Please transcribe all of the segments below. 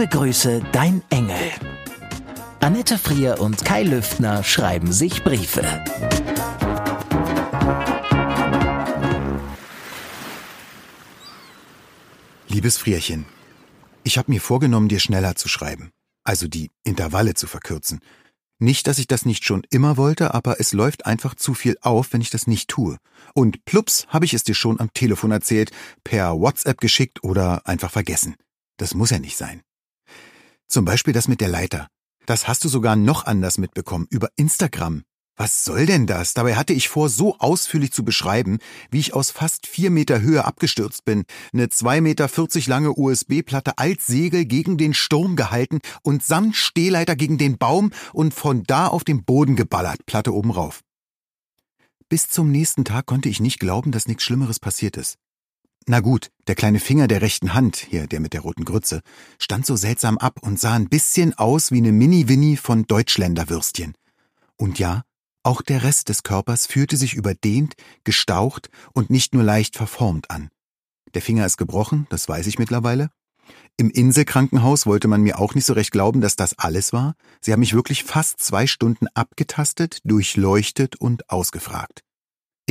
Liebe Grüße, dein Engel. Annette Frier und Kai Lüftner schreiben sich Briefe. Liebes Frierchen, ich habe mir vorgenommen, dir schneller zu schreiben, also die Intervalle zu verkürzen. Nicht, dass ich das nicht schon immer wollte, aber es läuft einfach zu viel auf, wenn ich das nicht tue. Und plups, habe ich es dir schon am Telefon erzählt, per WhatsApp geschickt oder einfach vergessen. Das muss ja nicht sein. Zum Beispiel das mit der Leiter. Das hast du sogar noch anders mitbekommen, über Instagram. Was soll denn das? Dabei hatte ich vor, so ausführlich zu beschreiben, wie ich aus fast vier Meter Höhe abgestürzt bin, eine zwei Meter vierzig lange USB-Platte als Segel gegen den Sturm gehalten und samt Stehleiter gegen den Baum und von da auf den Boden geballert, Platte oben rauf. Bis zum nächsten Tag konnte ich nicht glauben, dass nichts Schlimmeres passiert ist. Na gut, der kleine Finger der rechten Hand, hier der mit der roten Grütze, stand so seltsam ab und sah ein bisschen aus wie eine Mini-Winnie von Deutschländerwürstchen. Und ja, auch der Rest des Körpers fühlte sich überdehnt, gestaucht und nicht nur leicht verformt an. Der Finger ist gebrochen, das weiß ich mittlerweile. Im Inselkrankenhaus wollte man mir auch nicht so recht glauben, dass das alles war. Sie haben mich wirklich fast zwei Stunden abgetastet, durchleuchtet und ausgefragt.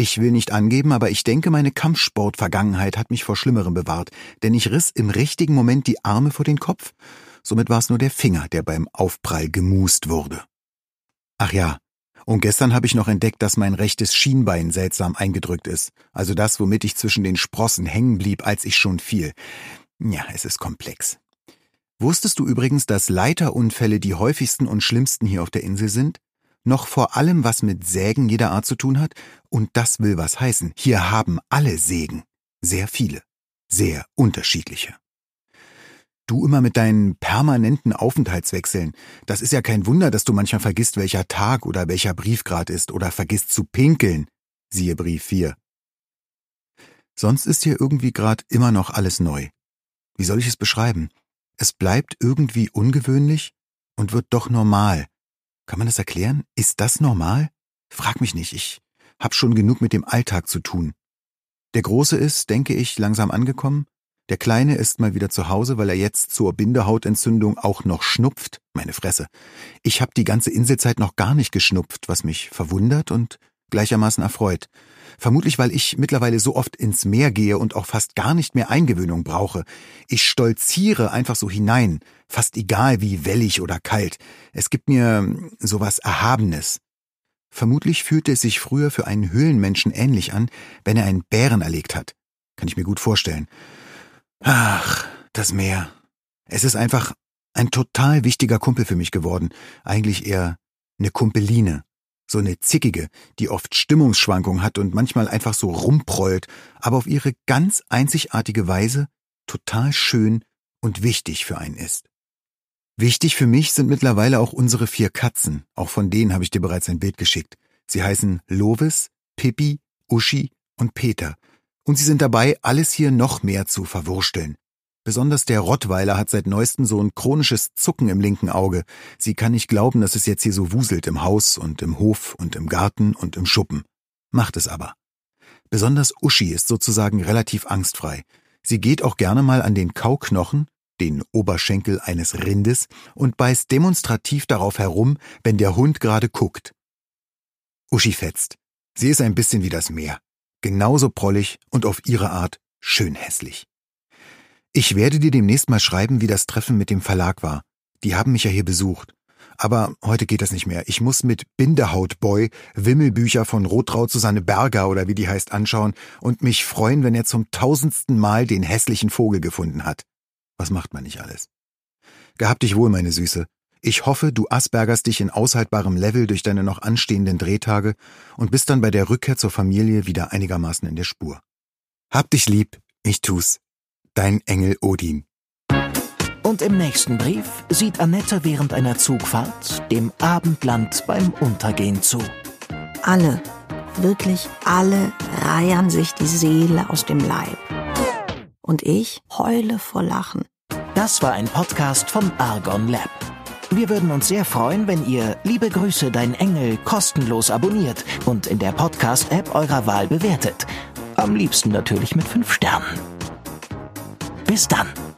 Ich will nicht angeben, aber ich denke, meine Kampfsport-Vergangenheit hat mich vor Schlimmerem bewahrt, denn ich riss im richtigen Moment die Arme vor den Kopf. Somit war es nur der Finger, der beim Aufprall gemust wurde. Ach ja, und gestern habe ich noch entdeckt, dass mein rechtes Schienbein seltsam eingedrückt ist, also das, womit ich zwischen den Sprossen hängen blieb, als ich schon fiel. Ja, es ist komplex. Wusstest du übrigens, dass Leiterunfälle die häufigsten und schlimmsten hier auf der Insel sind? Noch vor allem was mit Sägen jeder Art zu tun hat? Und das will was heißen. Hier haben alle Sägen. Sehr viele. Sehr unterschiedliche. Du immer mit deinen permanenten Aufenthaltswechseln. Das ist ja kein Wunder, dass du manchmal vergisst, welcher Tag oder welcher Brief grad ist oder vergisst zu pinkeln. Siehe Brief 4. Sonst ist hier irgendwie grad immer noch alles neu. Wie soll ich es beschreiben? Es bleibt irgendwie ungewöhnlich und wird doch normal. Kann man das erklären? Ist das normal? Frag mich nicht, ich hab schon genug mit dem Alltag zu tun. Der Große ist, denke ich, langsam angekommen. Der Kleine ist mal wieder zu Hause, weil er jetzt zur Bindehautentzündung auch noch schnupft. Meine Fresse. Ich habe die ganze Inselzeit noch gar nicht geschnupft, was mich verwundert und gleichermaßen erfreut. Vermutlich, weil ich mittlerweile so oft ins Meer gehe und auch fast gar nicht mehr Eingewöhnung brauche. Ich stolziere einfach so hinein, fast egal wie wellig oder kalt. Es gibt mir sowas Erhabenes. Vermutlich fühlte es sich früher für einen Höhlenmenschen ähnlich an, wenn er einen Bären erlegt hat. Kann ich mir gut vorstellen. Ach, das Meer. Es ist einfach ein total wichtiger Kumpel für mich geworden. Eigentlich eher eine Kumpeline. So eine zickige, die oft Stimmungsschwankungen hat und manchmal einfach so rumprollt, aber auf ihre ganz einzigartige Weise total schön und wichtig für einen ist. Wichtig für mich sind mittlerweile auch unsere vier Katzen. Auch von denen habe ich dir bereits ein Bild geschickt. Sie heißen Lovis, Pippi, Uschi und Peter und sie sind dabei, alles hier noch mehr zu verwursteln. Besonders der Rottweiler hat seit neuestem so ein chronisches Zucken im linken Auge. Sie kann nicht glauben, dass es jetzt hier so wuselt im Haus und im Hof und im Garten und im Schuppen. Macht es aber. Besonders Uschi ist sozusagen relativ angstfrei. Sie geht auch gerne mal an den Kauknochen, den Oberschenkel eines Rindes, und beißt demonstrativ darauf herum, wenn der Hund gerade guckt. Uschi fetzt. Sie ist ein bisschen wie das Meer genauso prollig und auf ihre Art schön hässlich. Ich werde dir demnächst mal schreiben, wie das Treffen mit dem Verlag war. Die haben mich ja hier besucht. Aber heute geht das nicht mehr. Ich muss mit Bindehautboy Wimmelbücher von Rotraud Susanne Berger oder wie die heißt anschauen und mich freuen, wenn er zum tausendsten Mal den hässlichen Vogel gefunden hat. Was macht man nicht alles? Gehabt dich wohl, meine Süße. Ich hoffe, du aspergerst dich in aushaltbarem Level durch deine noch anstehenden Drehtage und bist dann bei der Rückkehr zur Familie wieder einigermaßen in der Spur. Hab dich lieb, ich tu's. Dein Engel Odin. Und im nächsten Brief sieht Annette während einer Zugfahrt dem Abendland beim Untergehen zu. Alle, wirklich alle reiern sich die Seele aus dem Leib. Und ich heule vor Lachen. Das war ein Podcast von Argon Lab. Wir würden uns sehr freuen, wenn ihr Liebe Grüße, dein Engel kostenlos abonniert und in der Podcast-App eurer Wahl bewertet. Am liebsten natürlich mit fünf Sternen. Bis dann.